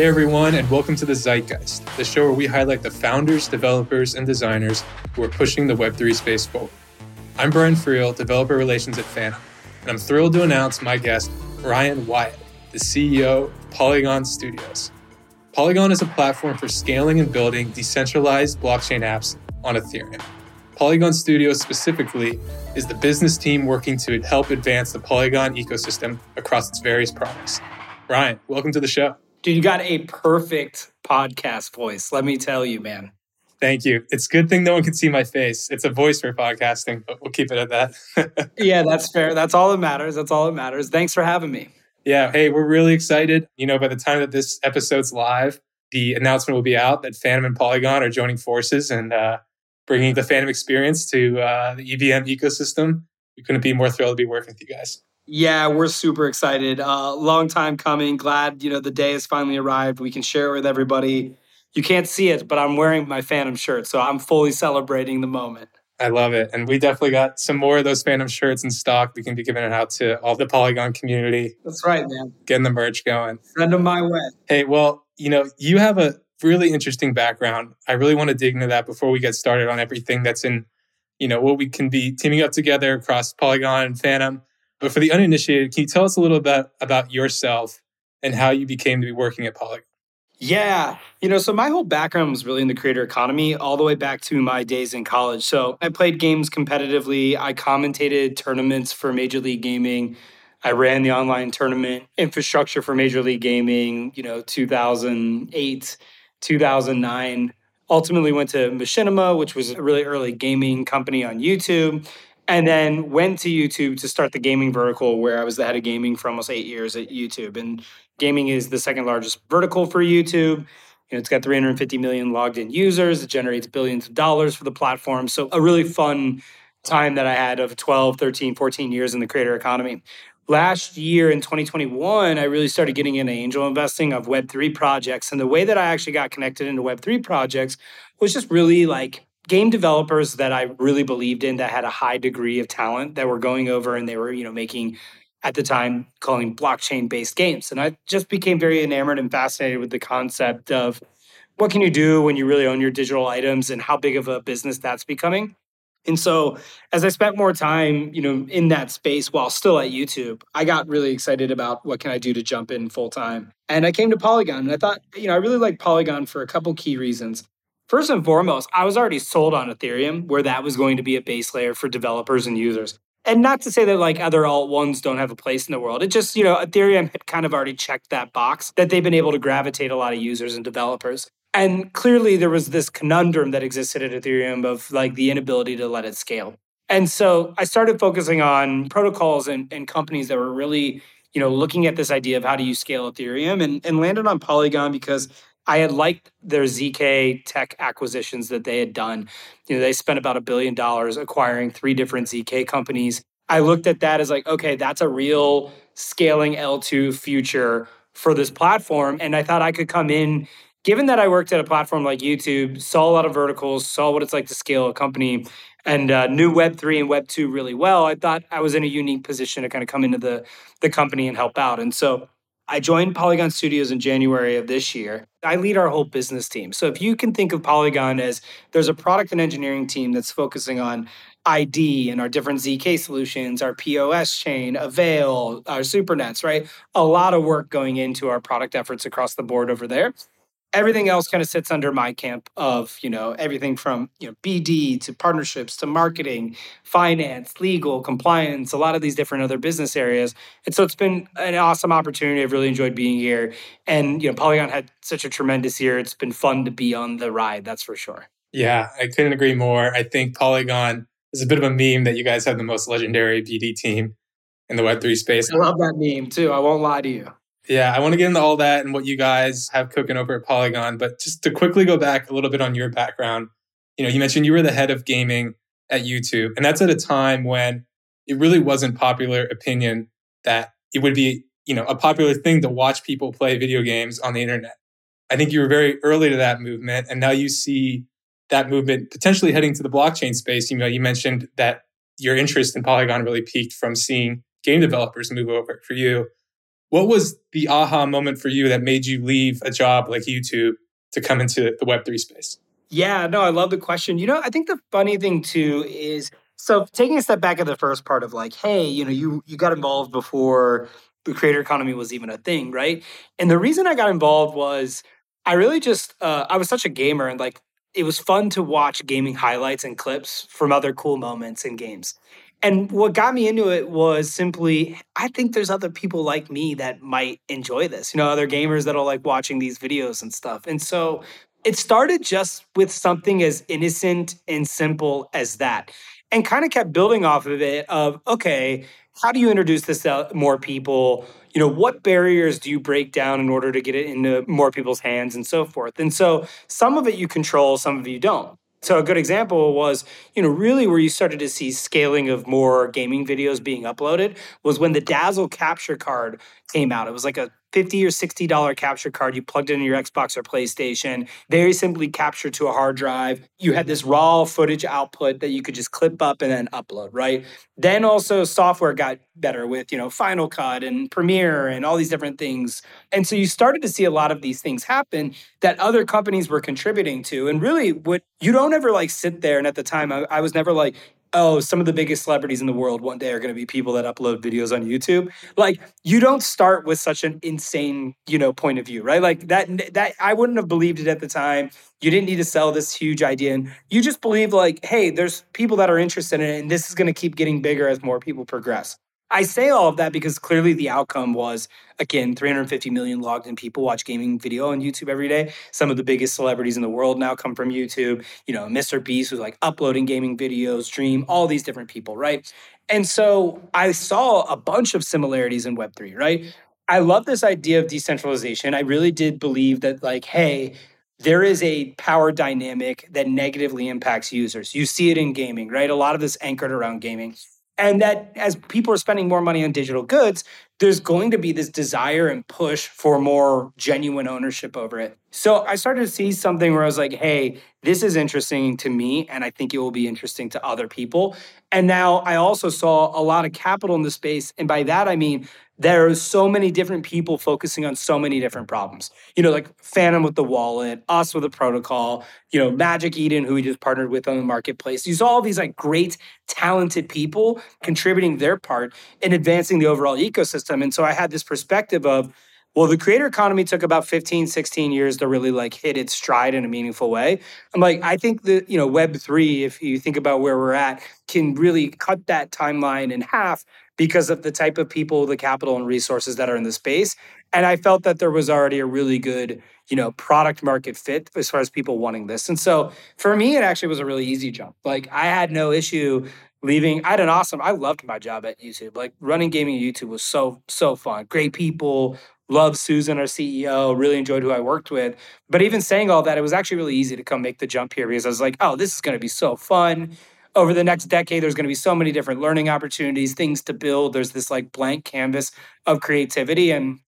Hey everyone, and welcome to the Zeitgeist, the show where we highlight the founders, developers, and designers who are pushing the Web3 space forward. I'm Brian Friel, Developer Relations at Phantom, and I'm thrilled to announce my guest, Ryan Wyatt, the CEO of Polygon Studios. Polygon is a platform for scaling and building decentralized blockchain apps on Ethereum. Polygon Studios specifically is the business team working to help advance the Polygon ecosystem across its various products. Ryan, welcome to the show. Dude, you got a perfect podcast voice. Let me tell you, man. Thank you. It's a good thing no one can see my face. It's a voice for podcasting, but we'll keep it at that. yeah, that's fair. That's all that matters. That's all that matters. Thanks for having me. Yeah. Hey, we're really excited. You know, by the time that this episode's live, the announcement will be out that Phantom and Polygon are joining forces and uh, bringing the Phantom experience to uh, the EVM ecosystem. We couldn't be more thrilled to be working with you guys. Yeah, we're super excited. Uh, long time coming. Glad you know the day has finally arrived. We can share it with everybody. You can't see it, but I'm wearing my Phantom shirt, so I'm fully celebrating the moment. I love it, and we definitely got some more of those Phantom shirts in stock. We can be giving it out to all the Polygon community. That's right, man. Getting the merch going. Send them my way. Hey, well, you know, you have a really interesting background. I really want to dig into that before we get started on everything that's in, you know, what we can be teaming up together across Polygon and Phantom. But for the uninitiated, can you tell us a little bit about yourself and how you became to be working at Polygon? Yeah. You know, so my whole background was really in the creator economy all the way back to my days in college. So I played games competitively, I commentated tournaments for Major League Gaming. I ran the online tournament infrastructure for Major League Gaming, you know, 2008, 2009. Ultimately went to Machinima, which was a really early gaming company on YouTube and then went to YouTube to start the gaming vertical where I was the head of gaming for almost eight years at YouTube. And gaming is the second largest vertical for YouTube. You know, it's got 350 million logged in users. It generates billions of dollars for the platform. So a really fun time that I had of 12, 13, 14 years in the creator economy. Last year in 2021, I really started getting into angel investing of Web3 projects. And the way that I actually got connected into Web3 projects was just really like game developers that I really believed in that had a high degree of talent that were going over and they were, you know, making at the time calling blockchain based games. And I just became very enamored and fascinated with the concept of what can you do when you really own your digital items and how big of a business that's becoming. And so as I spent more time, you know, in that space while still at YouTube, I got really excited about what can I do to jump in full time. And I came to Polygon and I thought, you know, I really like Polygon for a couple key reasons. First and foremost, I was already sold on Ethereum, where that was going to be a base layer for developers and users. And not to say that like other alt ones don't have a place in the world. It just, you know, Ethereum had kind of already checked that box that they've been able to gravitate a lot of users and developers. And clearly there was this conundrum that existed at Ethereum of like the inability to let it scale. And so I started focusing on protocols and, and companies that were really, you know, looking at this idea of how do you scale Ethereum and, and landed on Polygon because I had liked their ZK tech acquisitions that they had done. You know, they spent about a billion dollars acquiring three different ZK companies. I looked at that as like, okay, that's a real scaling L2 future for this platform. And I thought I could come in, given that I worked at a platform like YouTube, saw a lot of verticals, saw what it's like to scale a company, and uh, knew Web3 and Web2 really well. I thought I was in a unique position to kind of come into the, the company and help out. And so I joined Polygon Studios in January of this year. I lead our whole business team. So if you can think of Polygon as there's a product and engineering team that's focusing on ID and our different ZK solutions, our POS chain, Avail, our SuperNets, right? A lot of work going into our product efforts across the board over there everything else kind of sits under my camp of you know everything from you know bd to partnerships to marketing finance legal compliance a lot of these different other business areas. And so it's been an awesome opportunity. I've really enjoyed being here. And you know polygon had such a tremendous year. It's been fun to be on the ride that's for sure. Yeah i couldn't agree more. I think polygon is a bit of a meme that you guys have the most legendary bd team in the web3 space. I love that meme too. I won't lie to you yeah, I want to get into all that and what you guys have cooking over at Polygon. But just to quickly go back a little bit on your background, you know, you mentioned you were the head of gaming at YouTube, and that's at a time when it really wasn't popular opinion that it would be, you know, a popular thing to watch people play video games on the internet. I think you were very early to that movement, and now you see that movement potentially heading to the blockchain space. You know, you mentioned that your interest in Polygon really peaked from seeing game developers move over for you. What was the aha moment for you that made you leave a job like YouTube to come into the Web3 space? Yeah, no, I love the question. You know, I think the funny thing too is so taking a step back at the first part of like, hey, you know, you you got involved before the creator economy was even a thing, right? And the reason I got involved was I really just uh, I was such a gamer and like it was fun to watch gaming highlights and clips from other cool moments in games. And what got me into it was simply I think there's other people like me that might enjoy this. You know, other gamers that'll like watching these videos and stuff. And so it started just with something as innocent and simple as that and kind of kept building off of it of okay how do you introduce this to more people you know what barriers do you break down in order to get it into more people's hands and so forth and so some of it you control some of you don't so a good example was, you know, really where you started to see scaling of more gaming videos being uploaded was when the Dazzle capture card came out. It was like a 50 or 60 dollar capture card you plugged into your xbox or playstation very simply captured to a hard drive. You had this raw footage output that you could just clip up and then upload right? Then also software got better with you know final cut and premiere and all these different things. And so you started to see a lot of these things happen that other companies were contributing to. And really what you don't ever like sit there and at the time I, I was never like oh, some of the biggest celebrities in the world one day are going to be people that upload videos on YouTube. Like you don't start with such an insane, you know, point of view, right? Like that that I wouldn't have believed it at the time. You didn't need to sell this huge idea and you just believe like, hey, there's people that are interested in it and this is going to keep getting bigger as more people progress. I say all of that because clearly the outcome was again 350 million logged in people watch gaming video on YouTube every day. Some of the biggest celebrities in the world now come from YouTube. You know, Mr. Beast was like uploading gaming videos, Dream, all these different people, right? And so I saw a bunch of similarities in Web3, right? I love this idea of decentralization. I really did believe that, like, hey, there is a power dynamic that negatively impacts users. You see it in gaming, right? A lot of this anchored around gaming. And that as people are spending more money on digital goods, there's going to be this desire and push for more genuine ownership over it. So I started to see something where I was like, hey, this is interesting to me, and I think it will be interesting to other people. And now I also saw a lot of capital in the space. And by that, I mean, there are so many different people focusing on so many different problems. You know, like Phantom with the wallet, us with the protocol, you know, Magic Eden, who we just partnered with on the marketplace. Saw all these like great, talented people contributing their part in advancing the overall ecosystem. And so I had this perspective of, well, the creator economy took about 15, 16 years to really like hit its stride in a meaningful way. I'm like, I think that, you know, Web3, if you think about where we're at, can really cut that timeline in half because of the type of people, the capital and resources that are in the space. And I felt that there was already a really good, you know, product market fit as far as people wanting this. And so for me, it actually was a really easy jump. Like I had no issue leaving. I had an awesome, I loved my job at YouTube. Like running gaming at YouTube was so, so fun. Great people, Love Susan, our CEO, really enjoyed who I worked with. But even saying all that, it was actually really easy to come make the jump here because I was like, oh, this is going to be so fun over the next decade, there's going to be so many different learning opportunities, things to build. There's this like blank canvas of creativity. And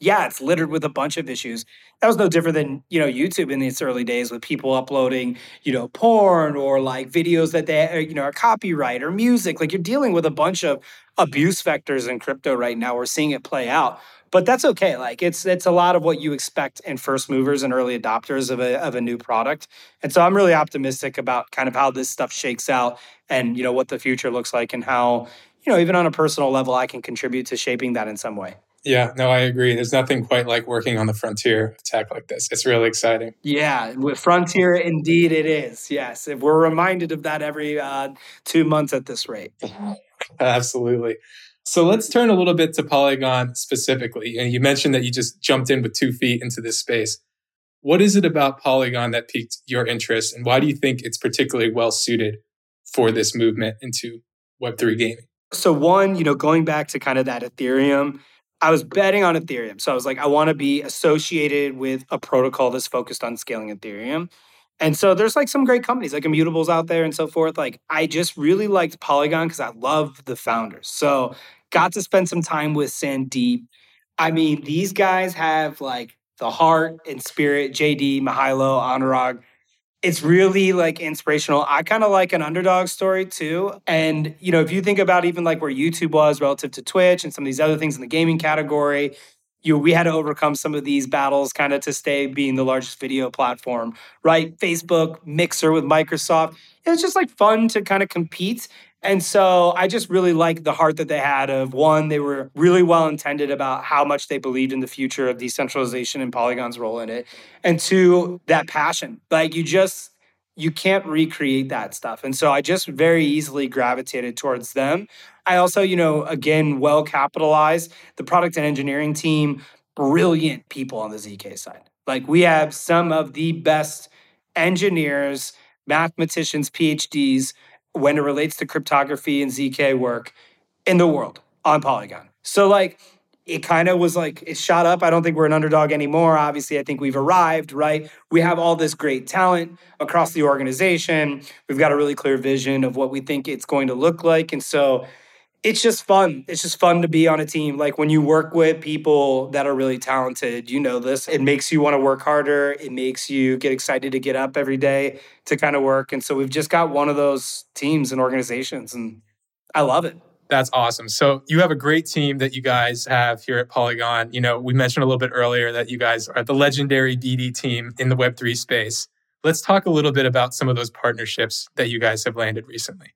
yeah, it's littered with a bunch of issues. That was no different than, you know, YouTube in its early days with people uploading, you know, porn or like videos that they, uh, you know, are copyright or music. Like you're dealing with a bunch of abuse vectors in crypto right now. We're seeing it play out but that's okay. Like it's it's a lot of what you expect in first movers and early adopters of a of a new product. And so I'm really optimistic about kind of how this stuff shakes out and you know what the future looks like and how you know even on a personal level I can contribute to shaping that in some way. Yeah, no, I agree. There's nothing quite like working on the frontier of tech like this. It's really exciting. Yeah, with frontier, indeed, it is. Yes, if we're reminded of that every uh, two months at this rate. Absolutely. So let's turn a little bit to Polygon specifically. And you mentioned that you just jumped in with two feet into this space. What is it about Polygon that piqued your interest? And why do you think it's particularly well suited for this movement into Web3 gaming? So, one, you know, going back to kind of that Ethereum, I was betting on Ethereum. So I was like, I want to be associated with a protocol that's focused on scaling Ethereum. And so there's like some great companies like Immutables out there and so forth. Like I just really liked Polygon because I love the founders. So got to spend some time with Sandeep. I mean, these guys have like the heart and spirit, JD, Mihailo, Anurag. It's really like inspirational. I kind of like an underdog story too. And, you know, if you think about even like where YouTube was relative to Twitch and some of these other things in the gaming category, you we had to overcome some of these battles kind of to stay being the largest video platform, right? Facebook, Mixer with Microsoft. It was just like fun to kind of compete. And so I just really like the heart that they had of one, they were really well intended about how much they believed in the future of decentralization and Polygon's role in it. And two, that passion. Like you just you can't recreate that stuff. And so I just very easily gravitated towards them. I also, you know, again, well capitalized. The product and engineering team, brilliant people on the ZK side. Like we have some of the best engineers, mathematicians, PhDs when it relates to cryptography and ZK work in the world on Polygon. So like it kind of was like it shot up. I don't think we're an underdog anymore. Obviously, I think we've arrived, right? We have all this great talent across the organization. We've got a really clear vision of what we think it's going to look like. And so it's just fun. It's just fun to be on a team. Like when you work with people that are really talented, you know this. It makes you want to work harder. It makes you get excited to get up every day to kind of work. And so we've just got one of those teams and organizations, and I love it. That's awesome. So you have a great team that you guys have here at Polygon. You know, we mentioned a little bit earlier that you guys are the legendary BD team in the Web3 space. Let's talk a little bit about some of those partnerships that you guys have landed recently.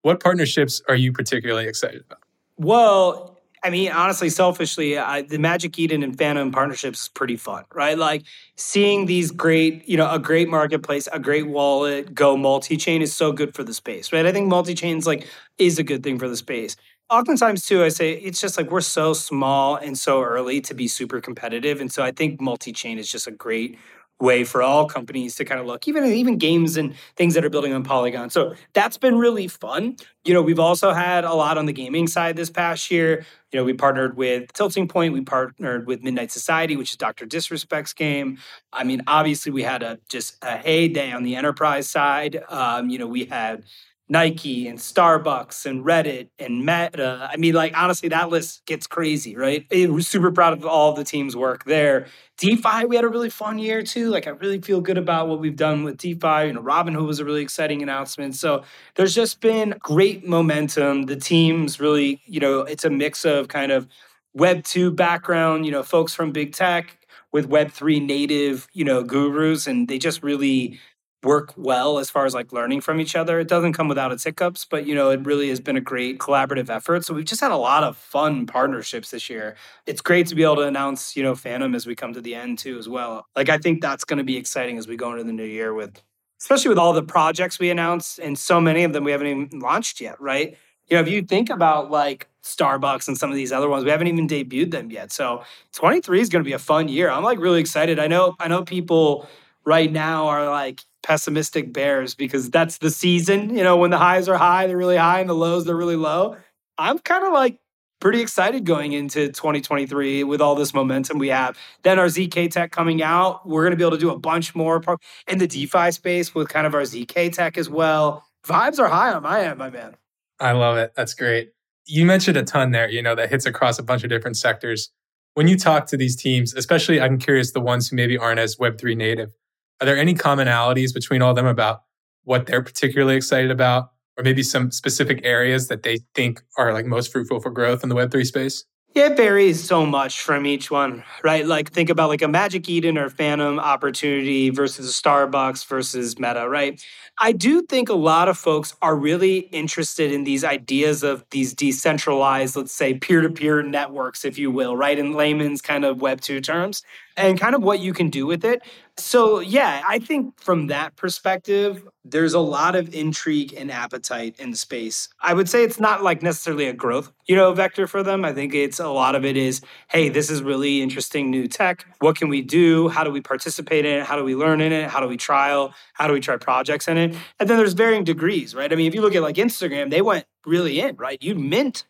What partnerships are you particularly excited about? Well, I mean, honestly, selfishly, I, the Magic Eden and Phantom partnerships is pretty fun, right? Like seeing these great, you know, a great marketplace, a great wallet go multi-chain is so good for the space, right? I think multi-chain is like is a good thing for the space. Oftentimes, too, I say it's just like we're so small and so early to be super competitive, and so I think multi-chain is just a great way for all companies to kind of look, even even games and things that are building on Polygon. So that's been really fun. You know, we've also had a lot on the gaming side this past year. You know, we partnered with Tilting Point, we partnered with Midnight Society, which is Dr. Disrespect's game. I mean, obviously, we had a just a heyday on the enterprise side. Um, you know, we had Nike and Starbucks and Reddit and Meta. I mean, like honestly, that list gets crazy, right? Eh, it was super proud of all the team's work there. DeFi, we had a really fun year too. Like I really feel good about what we've done with DeFi. You know, Robinhood was a really exciting announcement. So there's just been great momentum. The team's really, you know, it's a mix of kind of Web two background, you know, folks from big tech with Web three native, you know, gurus, and they just really work well as far as like learning from each other. It doesn't come without its hiccups, but you know, it really has been a great collaborative effort. So we've just had a lot of fun partnerships this year. It's great to be able to announce, you know, Phantom as we come to the end too as well. Like I think that's going to be exciting as we go into the new year with especially with all the projects we announced and so many of them we haven't even launched yet, right? You know, if you think about like Starbucks and some of these other ones, we haven't even debuted them yet. So 23 is going to be a fun year. I'm like really excited. I know I know people right now are like pessimistic bears because that's the season. You know, when the highs are high, they're really high, and the lows, they're really low. I'm kind of like pretty excited going into 2023 with all this momentum we have. Then our ZK tech coming out, we're going to be able to do a bunch more in the DeFi space with kind of our ZK tech as well. Vibes are high on my end, my man. I love it. That's great. You mentioned a ton there, you know, that hits across a bunch of different sectors. When you talk to these teams, especially I'm curious the ones who maybe aren't as Web3 native, are there any commonalities between all of them about what they're particularly excited about, or maybe some specific areas that they think are like most fruitful for growth in the Web3 space? It varies so much from each one, right? Like think about like a Magic Eden or Phantom opportunity versus a Starbucks versus Meta, right? I do think a lot of folks are really interested in these ideas of these decentralized, let's say, peer to peer networks, if you will, right? In layman's kind of Web 2 terms, and kind of what you can do with it. So, yeah, I think from that perspective, there's a lot of intrigue and appetite in the space. I would say it's not like necessarily a growth, you know, vector for them. I think it's a lot of it is, hey, this is really interesting new tech. What can we do? How do we participate in it? How do we learn in it? How do we trial? How do we try projects in it? And then there's varying degrees, right? I mean, if you look at like Instagram, they went really in, right? You mint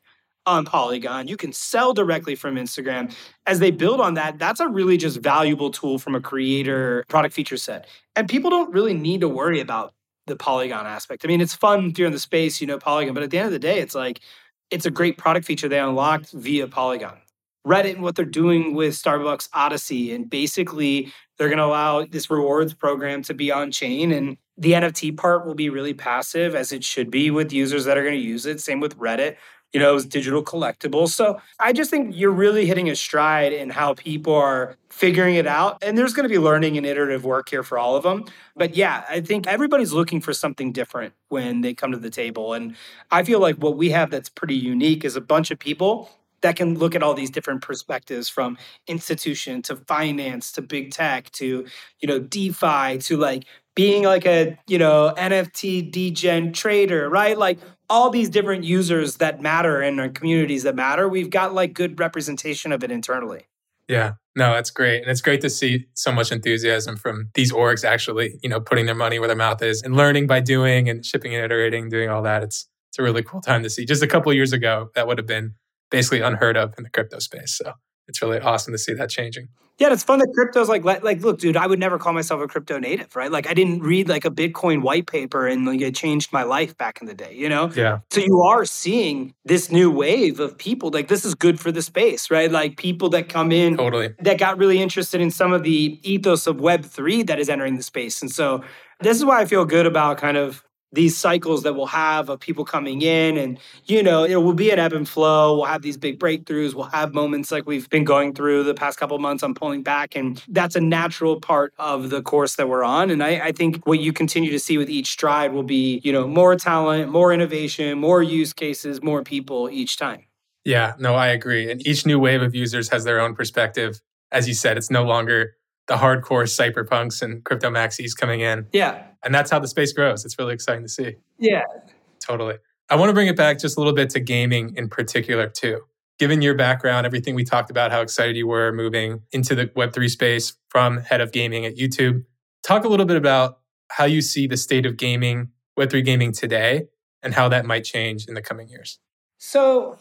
on Polygon. You can sell directly from Instagram. As they build on that, that's a really just valuable tool from a creator product feature set. And people don't really need to worry about the Polygon aspect. I mean, it's fun if the space, you know, Polygon, but at the end of the day, it's like it's a great product feature they unlocked via Polygon. Reddit and what they're doing with Starbucks Odyssey. And basically, they're going to allow this rewards program to be on chain. And the NFT part will be really passive, as it should be with users that are going to use it. Same with Reddit. You know, it was digital collectibles. So I just think you're really hitting a stride in how people are figuring it out. And there's going to be learning and iterative work here for all of them. But yeah, I think everybody's looking for something different when they come to the table. And I feel like what we have that's pretty unique is a bunch of people that can look at all these different perspectives from institution to finance to big tech to you know defi to like being like a you know nft degen trader right like all these different users that matter in our communities that matter, we've got like good representation of it internally. Yeah, no, that's great. And it's great to see so much enthusiasm from these orgs actually, you know, putting their money where their mouth is and learning by doing and shipping and iterating, doing all that. It's it's a really cool time to see. Just a couple years ago, that would have been basically unheard of in the crypto space. So it's really awesome to see that changing. Yeah, it's fun that crypto's like like look, dude, I would never call myself a crypto native, right? Like I didn't read like a Bitcoin white paper and like it changed my life back in the day, you know? Yeah. So you are seeing this new wave of people like this is good for the space, right? Like people that come in totally that got really interested in some of the ethos of web 3 that is entering the space. And so this is why I feel good about kind of these cycles that we'll have of people coming in and you know it will be an ebb and flow. We'll have these big breakthroughs. We'll have moments like we've been going through the past couple months on pulling back and that's a natural part of the course that we're on. And I, I think what you continue to see with each stride will be you know more talent more innovation more use cases more people each time. Yeah no i agree. And each new wave of users has their own perspective. As you said it's no longer the hardcore cypherpunks and crypto maxis coming in yeah and that's how the space grows. It's really exciting to see. Yeah. Totally. I want to bring it back just a little bit to gaming in particular, too. Given your background, everything we talked about, how excited you were moving into the Web3 space from head of gaming at YouTube, talk a little bit about how you see the state of gaming, Web3 gaming today, and how that might change in the coming years. So,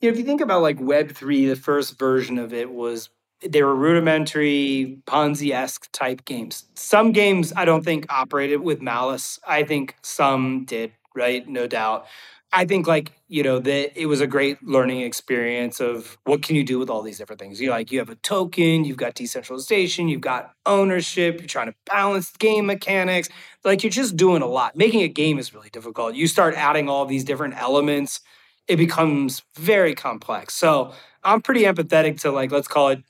you know, if you think about like Web3, the first version of it was they were rudimentary Ponzi-esque type games. Some games I don't think operated with malice. I think some did, right? No doubt. I think like, you know, that it was a great learning experience of what can you do with all these different things. You like you have a token, you've got decentralization, you've got ownership, you're trying to balance game mechanics. Like you're just doing a lot. Making a game is really difficult. You start adding all these different elements, it becomes very complex. So I'm pretty empathetic to like, let's call it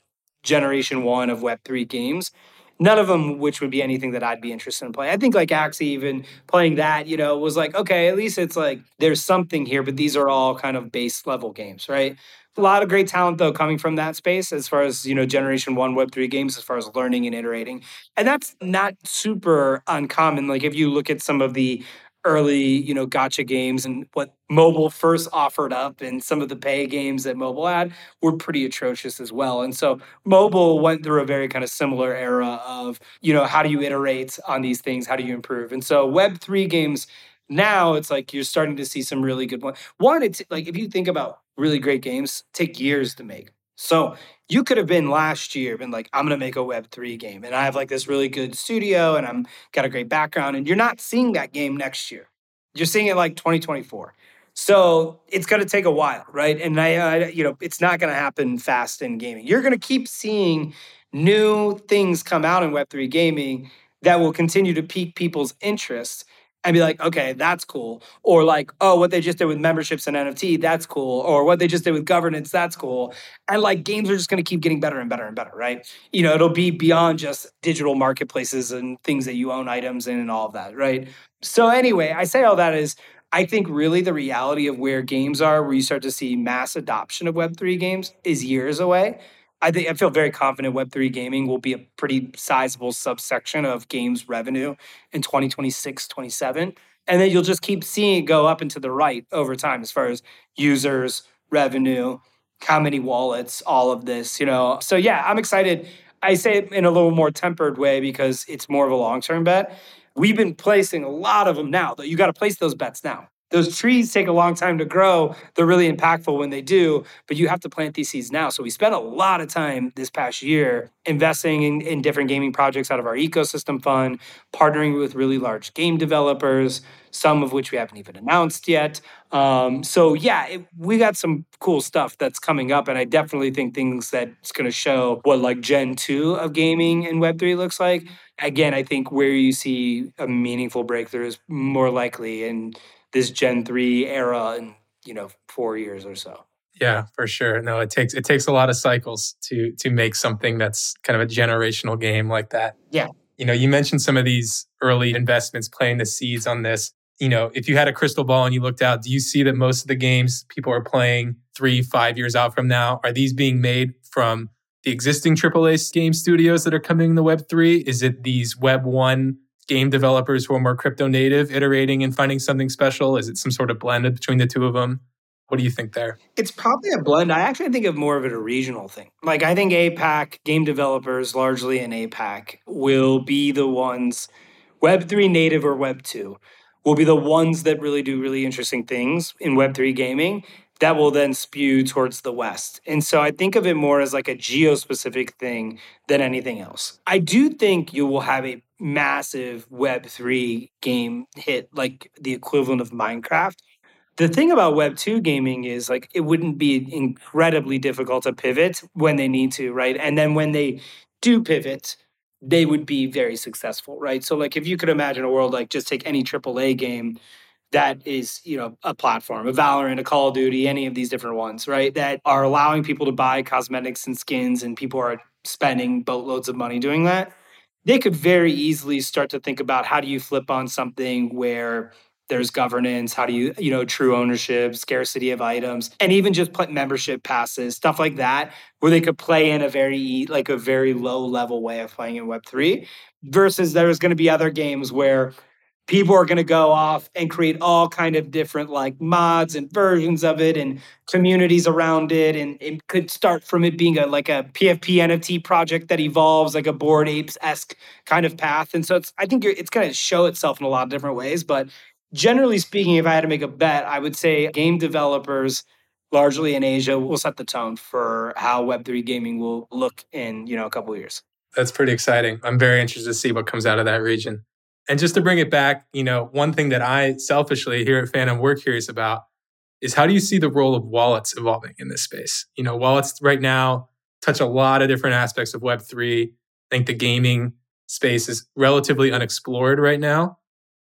generation one of Web3 games. None of them, which would be anything that I'd be interested in playing. I think like Axie even playing that, you know, was like, okay, at least it's like there's something here, but these are all kind of base level games, right? A lot of great talent though coming from that space as far as, you know, generation one Web3 games, as far as learning and iterating. And that's not super uncommon. Like if you look at some of the early, you know, gacha games and what mobile first offered up and some of the pay games that mobile had were pretty atrocious as well. And so mobile went through a very kind of similar era of, you know, how do you iterate on these things? How do you improve? And so web 3 games now it's like you're starting to see some really good ones. One, it's like if you think about really great games, take years to make. So you could have been last year, been like, I'm gonna make a Web3 game. And I have like this really good studio and I'm got a great background. And you're not seeing that game next year. You're seeing it like 2024. So it's going to take a while, right? And I, I, you know, it's not going to happen fast in gaming. You're going to keep seeing new things come out in Web3 gaming that will continue to pique people's interest and be like, okay, that's cool. Or like, oh, what they just did with memberships and NFT, that's cool. Or what they just did with governance, that's cool. And like games are just going to keep getting better and better and better, right? You know, it'll be beyond just digital marketplaces and things that you own items in and all of that, right? So anyway, I say all that is I think really the reality of where games are, where you start to see mass adoption of Web3 games, is years away. I think I feel very confident Web3 gaming will be a pretty sizable subsection of games revenue in 2026, 27. And then you'll just keep seeing it go up and to the right over time as far as users, revenue, how many wallets, all of this, you know. So yeah, I'm excited. I say it in a little more tempered way because it's more of a long-term bet. We've been placing a lot of them now. Though you got to place those bets now those trees take a long time to grow. They're really impactful when they do, but you have to plant these seeds now. So we spent a lot of time this past year investing in, in different gaming projects out of our ecosystem fund, partnering with really large game developers, some of which we haven't even announced yet. Um, so yeah, it, we got some cool stuff that's coming up, and I definitely think things that's going to show what like Gen two of gaming and Web three looks like. Again, I think where you see a meaningful breakthrough is more likely in this Gen 3 era in, you know, four years or so. Yeah, for sure. No, it takes it takes a lot of cycles to to make something that's kind of a generational game like that. Yeah. You know, you mentioned some of these early investments playing the seeds on this. You know, if you had a crystal ball and you looked out, do you see that most of the games people are playing three, five years out from now, are these being made from the existing AAA game studios that are coming in the Web three? Is it these Web one game developers who are more crypto native iterating and finding something special? Is it some sort of blend between the two of them? What do you think there? It's probably a blend. I actually think of more of it a regional thing. Like I think APAC game developers, largely in APAC, will be the ones Web3 native or Web2 will be the ones that really do really interesting things in Web3 gaming that will then spew towards the West. And so I think of it more as like a geo specific thing than anything else. I do think you will have a massive Web3 game hit, like the equivalent of Minecraft the thing about Web 2 gaming is like it wouldn't be incredibly difficult to pivot when they need to, right? And then when they do pivot, they would be very successful, right? So like if you could imagine a world like just take any AAA game that is, you know, a platform, a Valorant, a Call of Duty, any of these different ones, right? That are allowing people to buy cosmetics and skins and people are spending boatloads of money doing that. They could very easily start to think about how do you flip on something where there's governance how do you you know true ownership scarcity of items and even just put membership passes stuff like that where they could play in a very like a very low level way of playing in web3 versus there's going to be other games where people are going to go off and create all kind of different like mods and versions of it and communities around it and it could start from it being a like a pfp nft project that evolves like a Bored Apes-esque kind of path and so it's i think it's going to show itself in a lot of different ways but generally speaking, if I had to make a bet, I would say game developers largely in Asia will set the tone for how Web3 gaming will look in, you know, a couple years. That's pretty exciting. I'm very interested to see what comes out of that region. And just to bring it back, you know, one thing that I selfishly here at Phantom we're curious about is how do you see the role of wallets evolving in this space? You know, wallets right now touch a lot of different aspects of Web3. I think the gaming space is relatively unexplored right now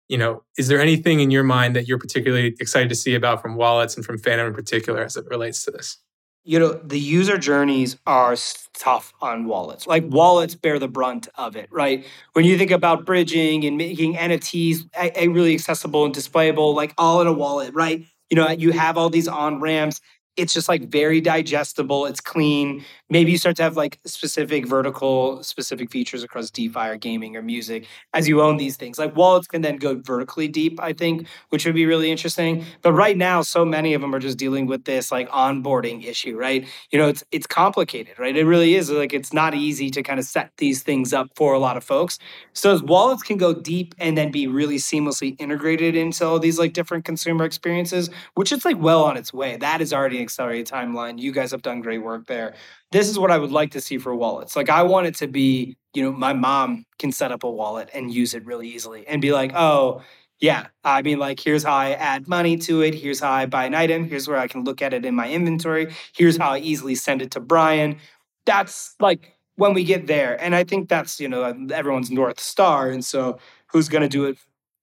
you know, is there anything in your mind that you're particularly excited to see about from wallets and from Phantom in particular as it relates to this? You know, the user journeys are tough on wallets. Like wallets bear the brunt of it, right? When you think about bridging and making NFTs a, a really accessible and displayable, like all in a wallet, right? You know, you have all these on ramps it's just like very digestible. It's clean. Maybe you start to have like specific vertical, specific features across DeFi or gaming or music as you own these things. Like wallets can then go vertically deep, I think, which would be really interesting. But right now, so many of them are just dealing with this like onboarding issue, right? You know, it's it's complicated, right? It really is. Like it's not easy to kind of set these things up for a lot of folks. So as wallets can go deep and then be really seamlessly integrated into all these like different consumer experiences, which is like well on its way. That is already accelerated timeline. You guys have done great work there. This is what I would like to see for wallets. Like I want it to be, you know, my mom can set up a wallet and use it really easily and be like, oh, yeah, I mean, like, here's how I add money to it. Here's how I buy an item. Here's where I can look at it in my inventory. Here's how I easily send it to Brian. That's like when we get there. And I think that's, you know, everyone's North Star. And so who's going to do it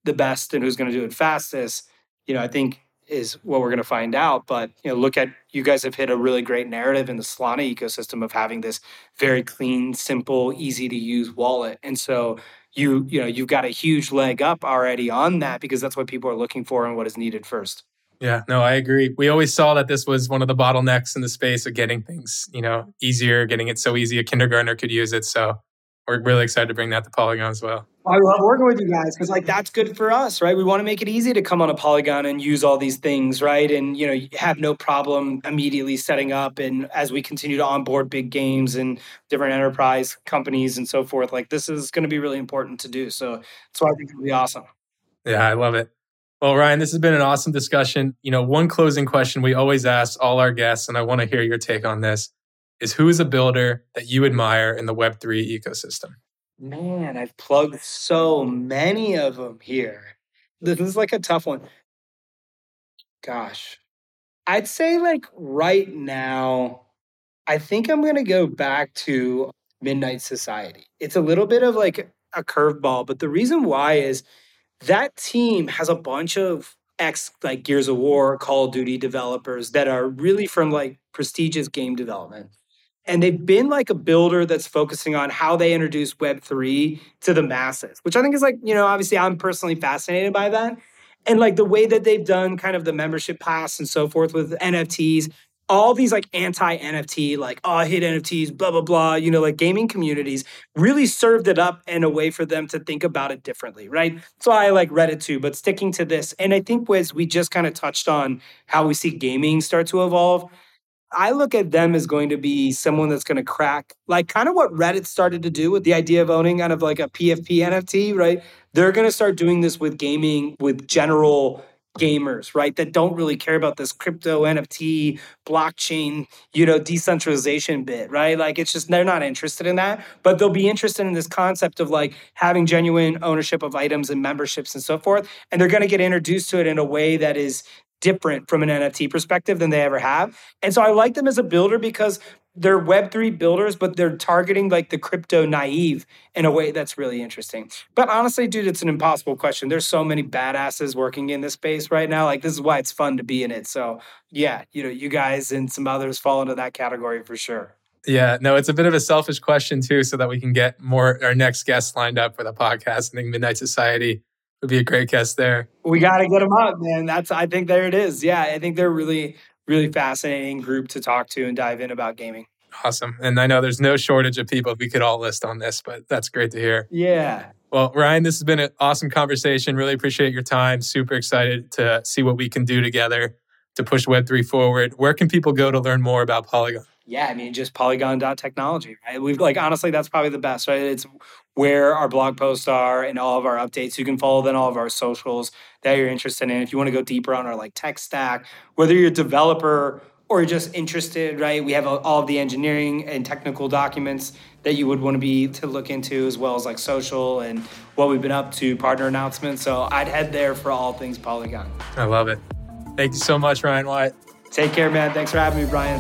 the best and who's going to do it fastest? You know, I think is what we're going to find out. But you know, look at you guys have hit a really great narrative in the Solana ecosystem of having this very clean, simple, easy to use wallet, and so you you know you've got a huge leg up already on that because that's what people are looking for and what is needed first. Yeah, no, I agree. We always saw that this was one of the bottlenecks in the space of getting things, you know, easier, getting it so easy a kindergartner could use it. So we're really excited to bring that to Polygon as well. I love working with you guys because like that's good for us, right? We want to make it easy to come on a Polygon and use all these things, right? And you know, have no problem immediately setting up. And as we continue to onboard big games and different enterprise companies and so forth, like this is going to be really important to do. So that's why I think it'll be awesome. Yeah, I love it. Well, Ryan, this has been an awesome discussion. You know, one closing question we always ask all our guests, and I want to hear your take on this is who is a builder that you admire in the Web3 ecosystem? Man, I've plugged so many of them here. This is like a tough one. Gosh, I'd say like right now, I think I'm going to go back to Midnight Society. It's a little bit of like a curveball, but the reason why is that team has a bunch of ex like Gears of War, Call of Duty developers that are really from like prestigious game development. And they've been like a builder that's focusing on how they introduce Web3 to the masses, which I think is like, you know, obviously I'm personally fascinated by that. And like the way that they've done kind of the membership pass and so forth with NFTs, all these like anti NFT, like, oh, I hate NFTs, blah, blah, blah, you know, like gaming communities really served it up in a way for them to think about it differently, right? So I like Reddit too, but sticking to this. And I think as we just kind of touched on how we see gaming start to evolve, I look at them as going to be someone that's going to crack, like kind of what Reddit started to do with the idea of owning kind of like a PFP NFT, right? They're going to start doing this with gaming, with general gamers, right? That don't really care about this crypto NFT blockchain, you know, decentralization bit, right? Like it's just they're not interested in that, but they'll be interested in this concept of like having genuine ownership of items and memberships and so forth, and they're going to get introduced to it in a way that is different from an NFT perspective than they ever have. And so I like them as a builder because they're Web3 builders, but they're targeting like the crypto naive in a way that's really interesting. But honestly, dude, it's an impossible question. There's so many badasses working in this space right now. Like, this is why it's fun to be in it. So, yeah, you know, you guys and some others fall into that category for sure. Yeah, no, it's a bit of a selfish question too, so that we can get more our next guests lined up for the podcast. I think Midnight Society would be a great guest there. We got to get them up, man. That's I think there it is. Yeah, I think they're really really fascinating group to talk to and dive in about gaming. Awesome. And I know there's no shortage of people we could all list on this, but that's great to hear. Yeah. Well, Ryan, this has been an awesome conversation. Really appreciate your time. Super excited to see what we can do together to push Web3 forward. Where can people go to learn more about Polygon? Yeah, I mean, just polygon.technology, right? We've like, honestly, that's probably the best, right? It's where our blog posts are and all of our updates. You can follow then all of our socials that you're interested in. If you want to go deeper on our like tech stack, whether you're a developer or you're just interested, right? We have all of the engineering and technical documents that you would want to be to look into, as well as like social and what we've been up to, partner announcements. So I'd head there for all things Polygon. I love it. Thank you so much, Ryan Wyatt. Take care, man. Thanks for having me, Brian.